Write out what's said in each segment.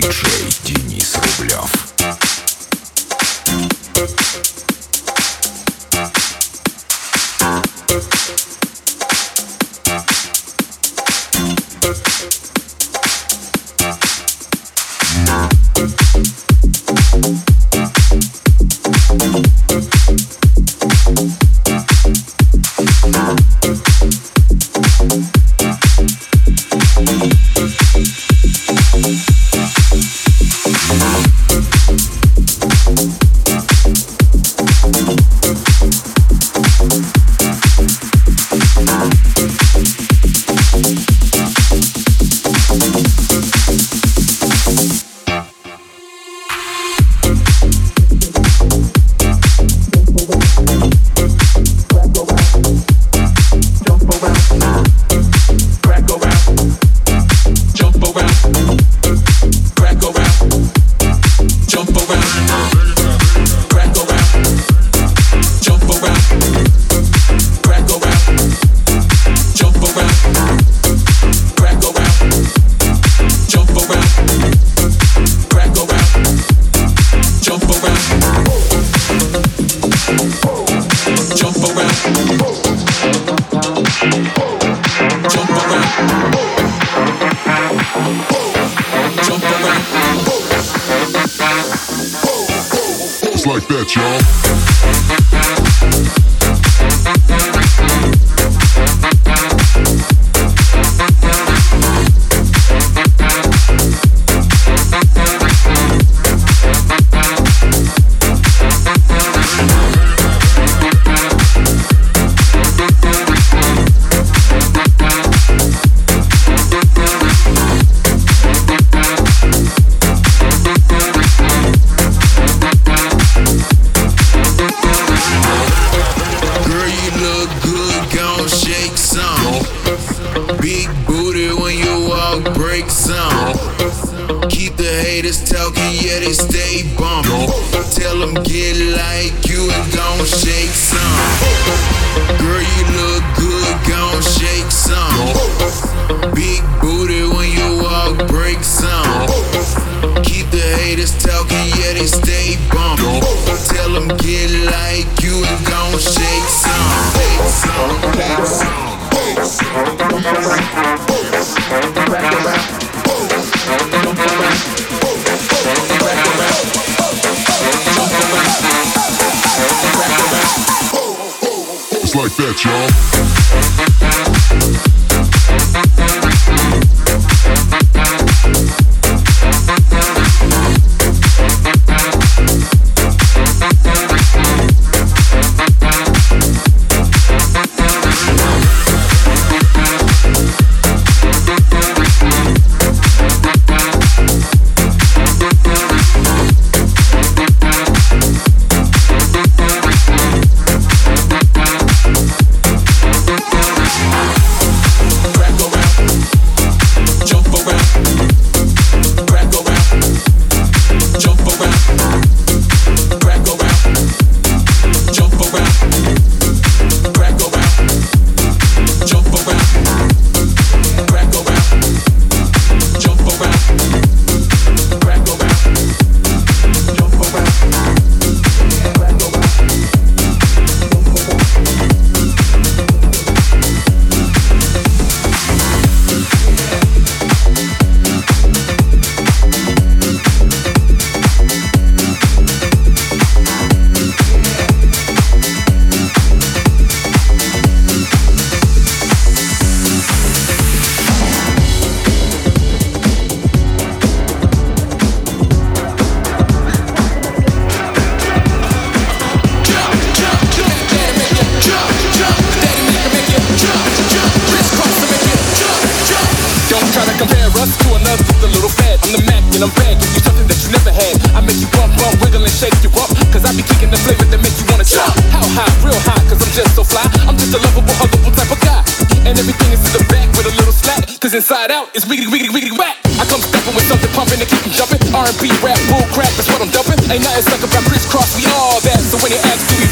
диджей Денис Рублев.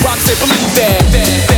Got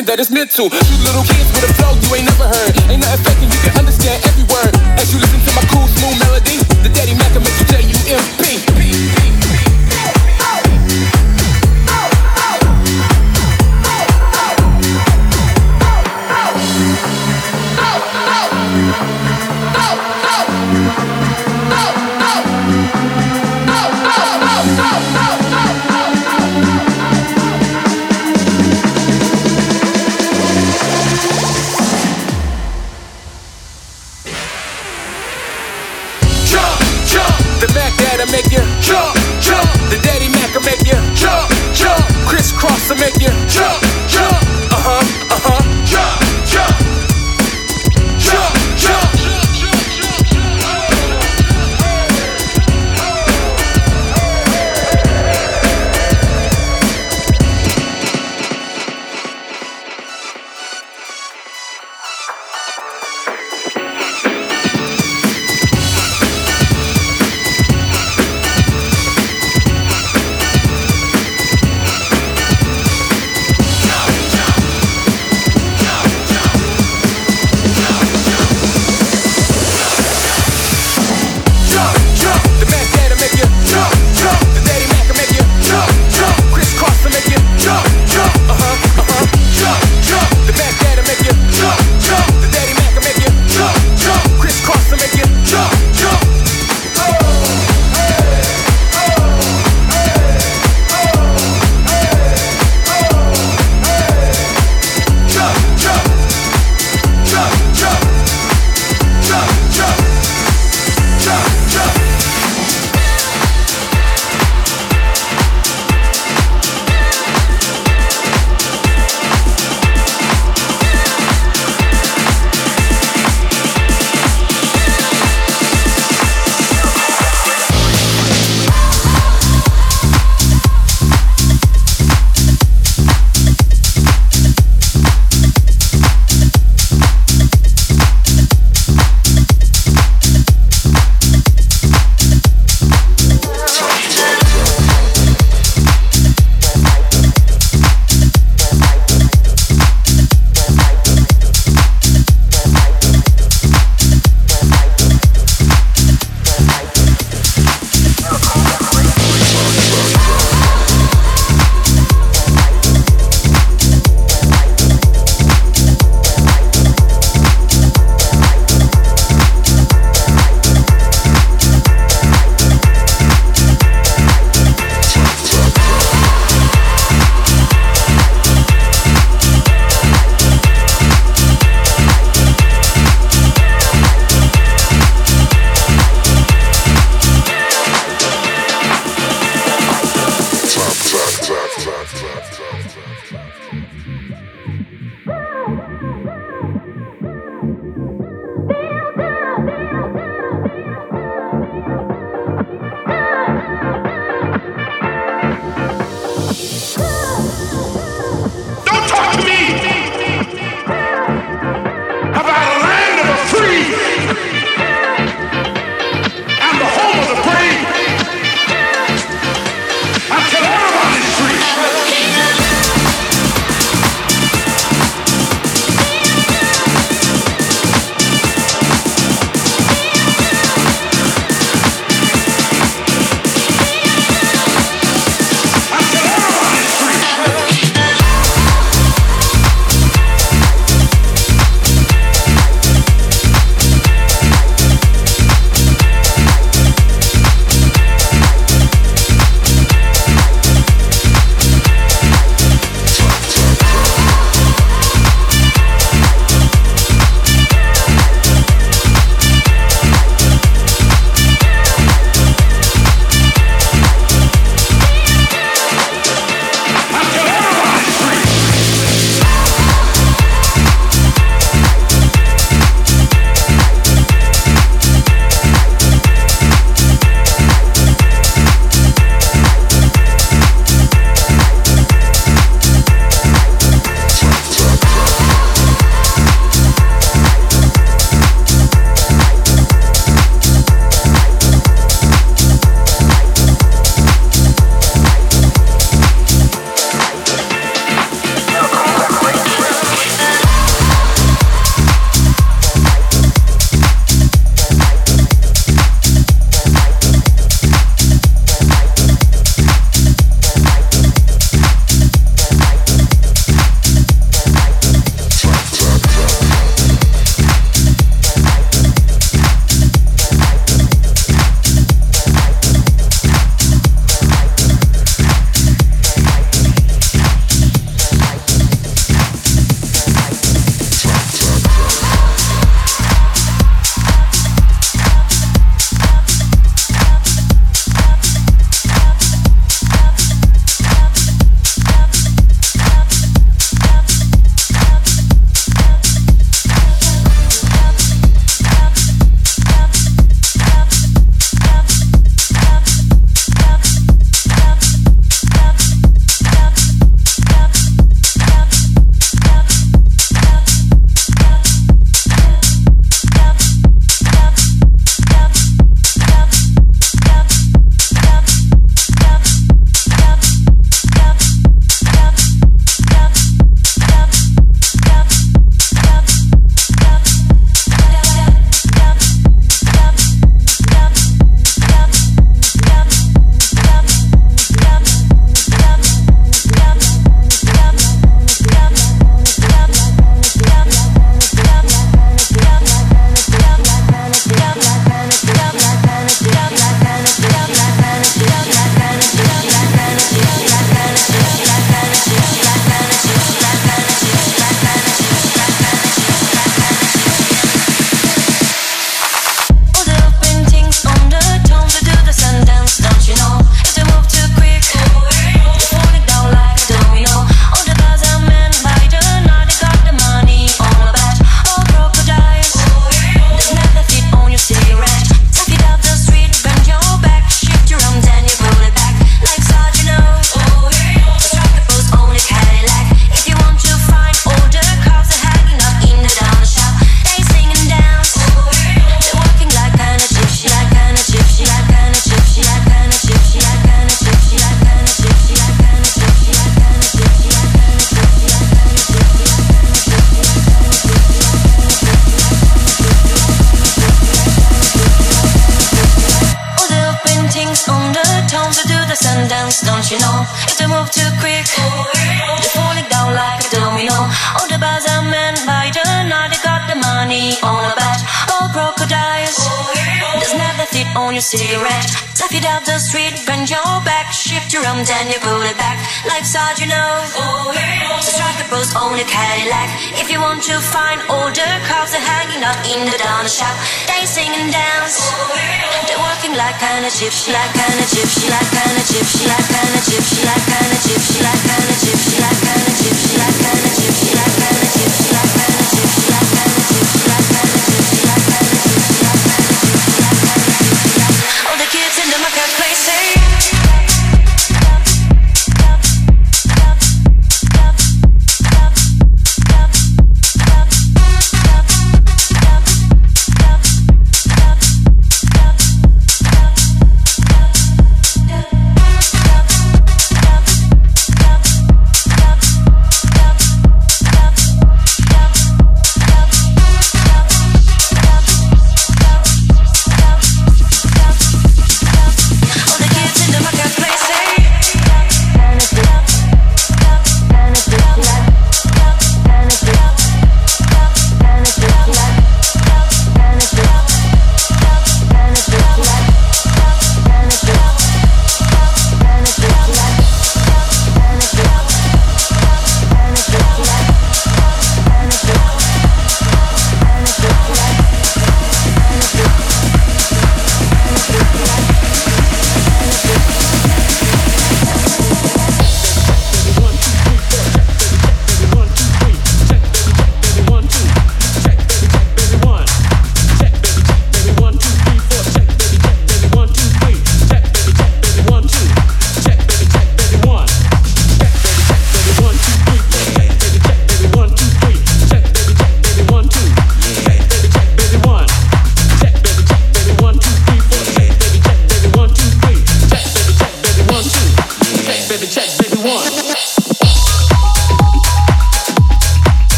me that it's meant to. Two little kids with a flow.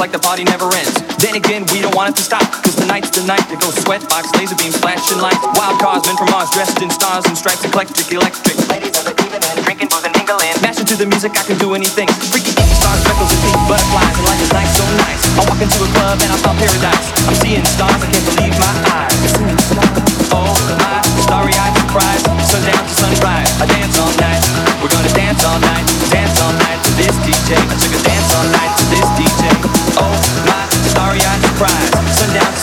like the party never ends. Then again, we don't want it to stop, cause tonight's the night that goes sweatbox, laser beams, flashing lights. Wild cars, men from Mars, dressed in stars and stripes, eclectic, electric. Ladies of the evening, drinking, boozing, mingling. Mashing to the music, I can do anything. Freaky stars, freckles, and pink butterflies, and life is nice, so nice. I walk into a club and I spot paradise. I'm seeing stars, I can't believe my eyes. Oh my, starry-eyed surprise, sundown to sunrise. I dance all night, we're gonna dance all night, dance all night to this DJ. I took a dance all night.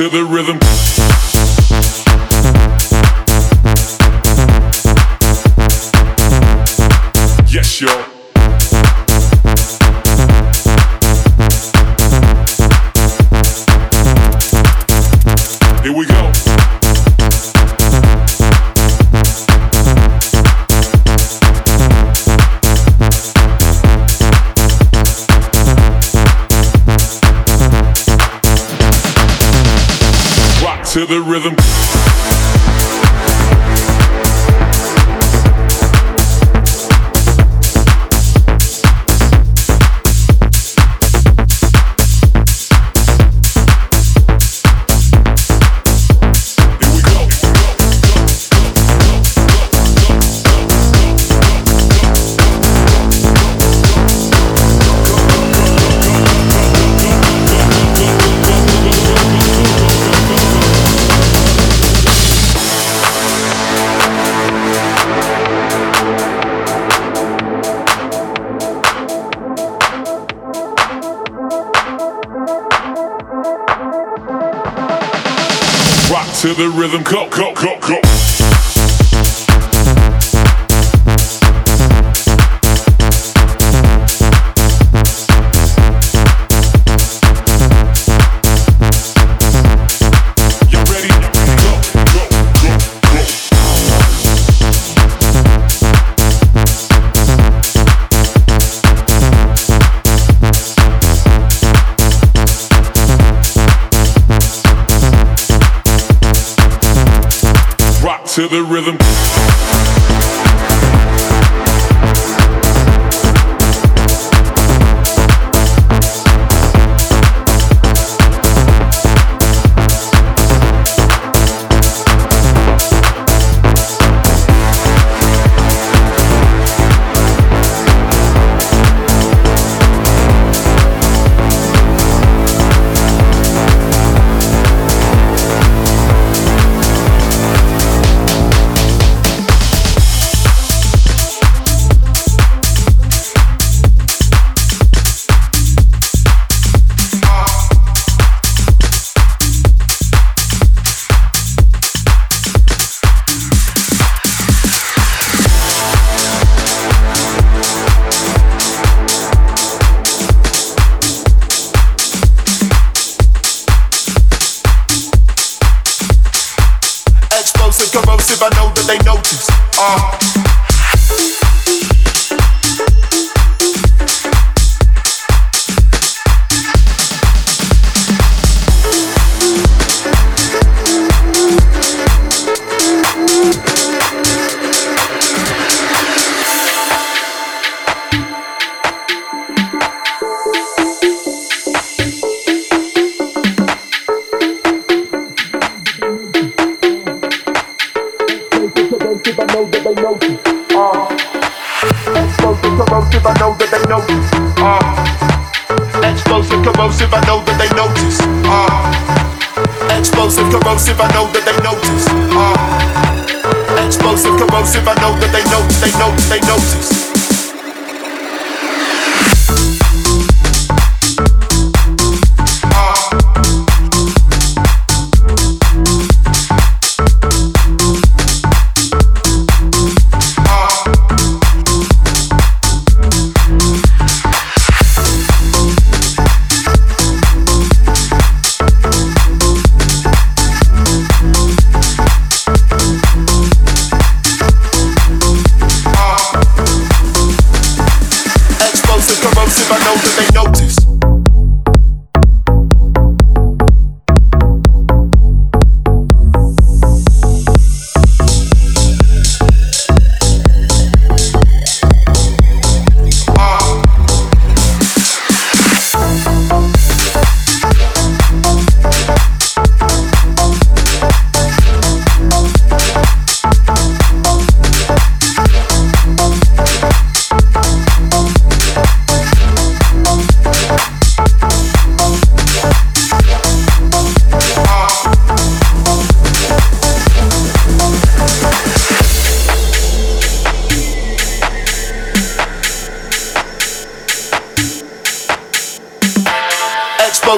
to the rhythm. The rhythm. To the rhythm. Go, go, go, go.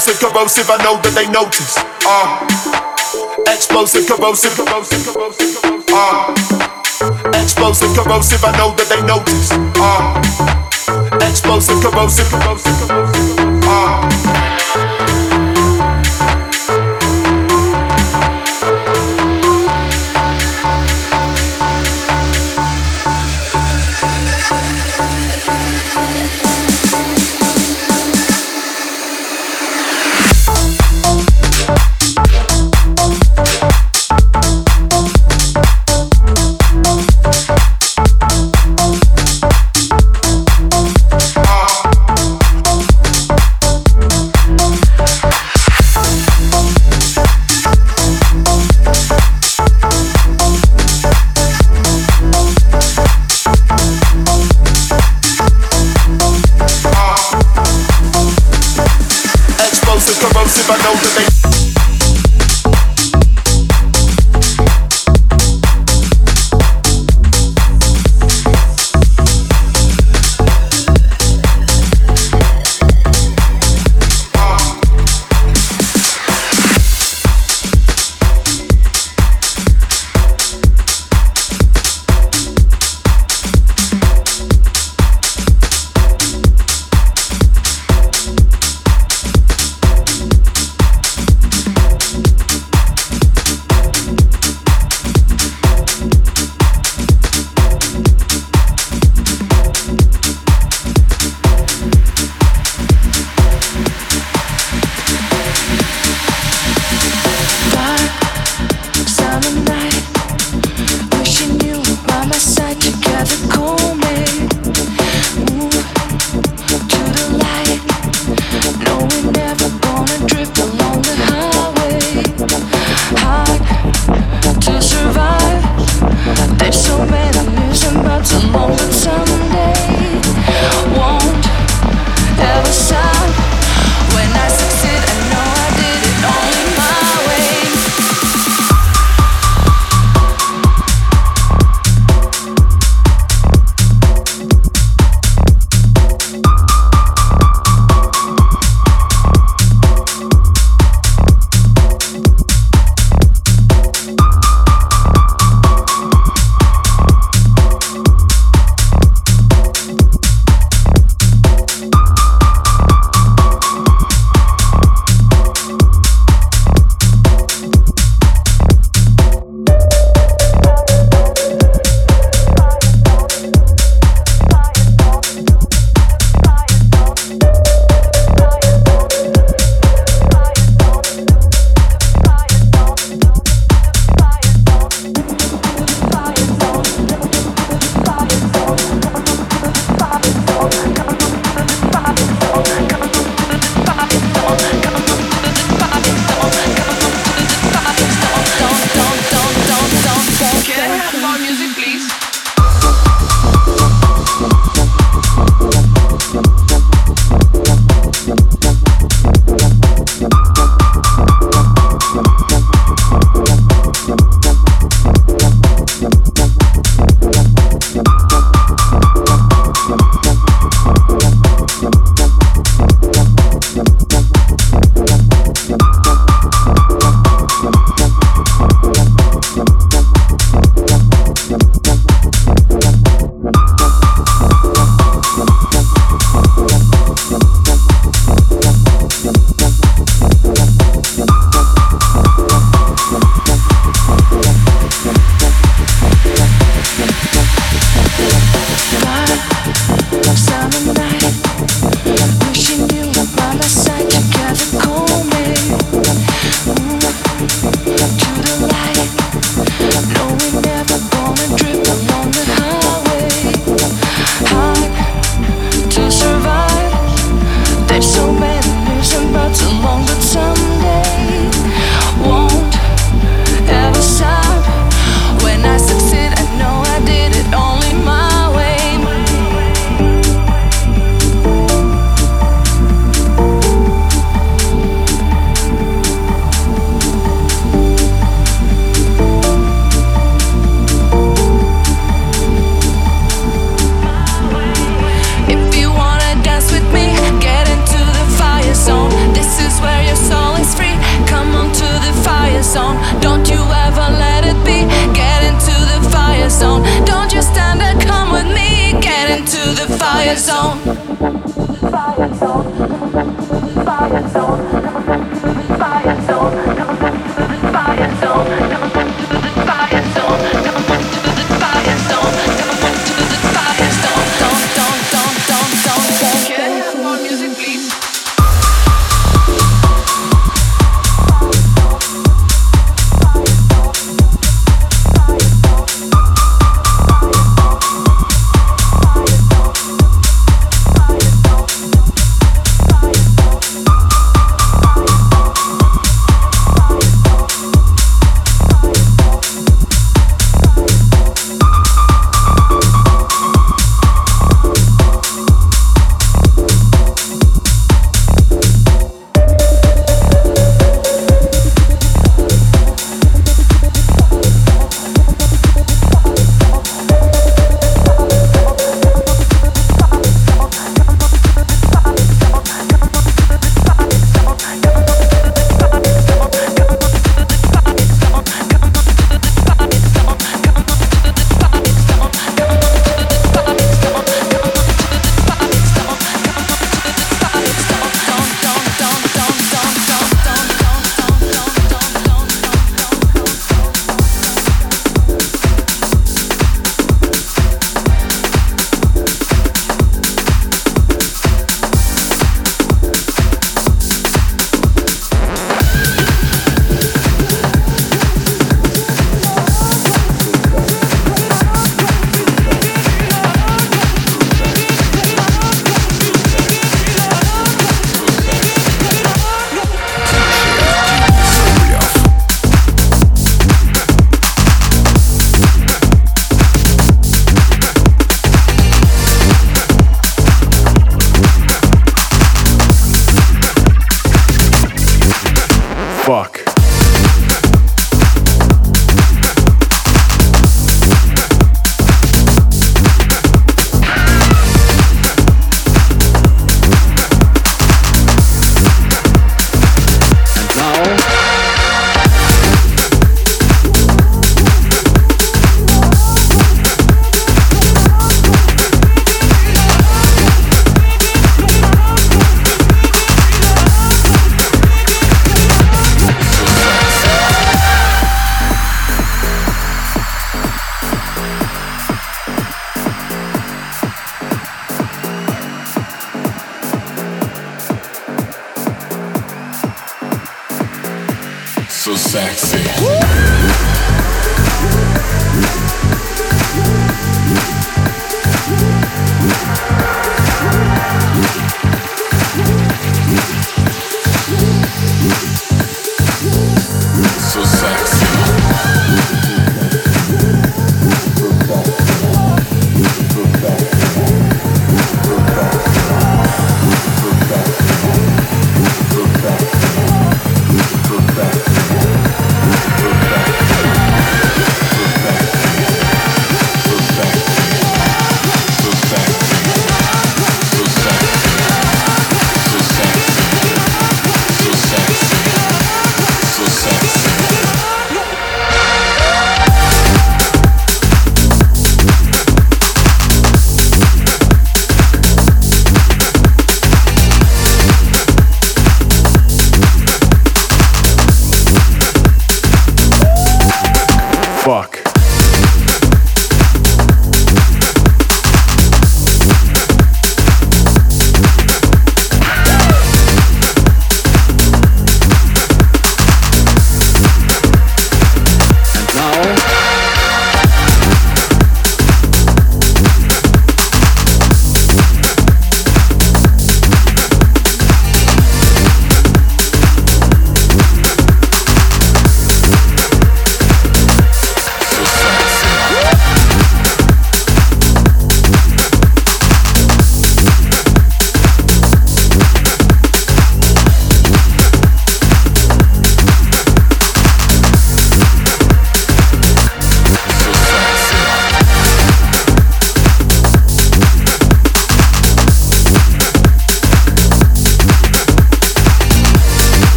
Explosive, corrosive. I know that they notice. Uh, explosive, corrosive, corrosive, corrosive, corrosive. Uh, explosive, corrosive. I know that they notice. Uh, explosive, corrosive, corrosive, corrosive.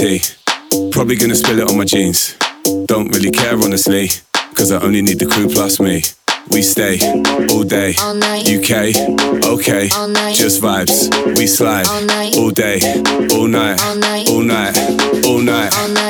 For. Probably gonna spill it on my jeans. Don't really care honestly, cause I only need the crew plus me. We stay all day, All. UK, okay, just vibes. We slide All day, All night. all night, all night, All night. all night,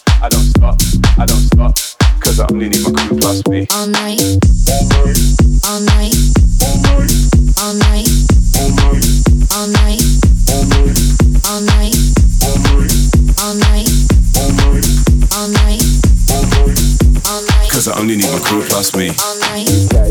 I don't stop, I don't stop, cause I only need my crew plus me. All night. All night. All night. All night. All night. All night. All night. All night. All night. Cause I only need my crew plus me. All night.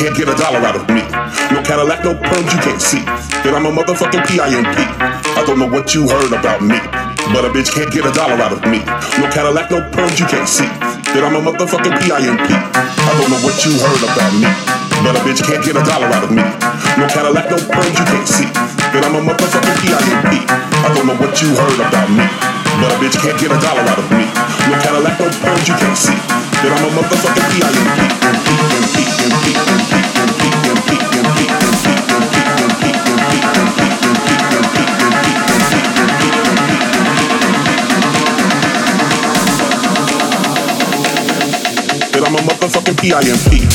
can't get a dollar out of me. No Cadillac, no perms, you can't see that I'm a motherfucking PIMP. I don't know what you heard about me, but a bitch can't get a dollar out of me. No Cadillac, no perms, you can't see that I'm a motherfucking PIMP. I don't know what you heard about me, but a bitch can't get a dollar out of me. No Cadillac, no perms, you can't see that I'm a motherfucking PIMP. I don't know what you heard about me, but a bitch can't get a dollar out of me. No Cadillac, no perms, you can't see that I'm a motherfucking PIMP. Motherfucking PIMP.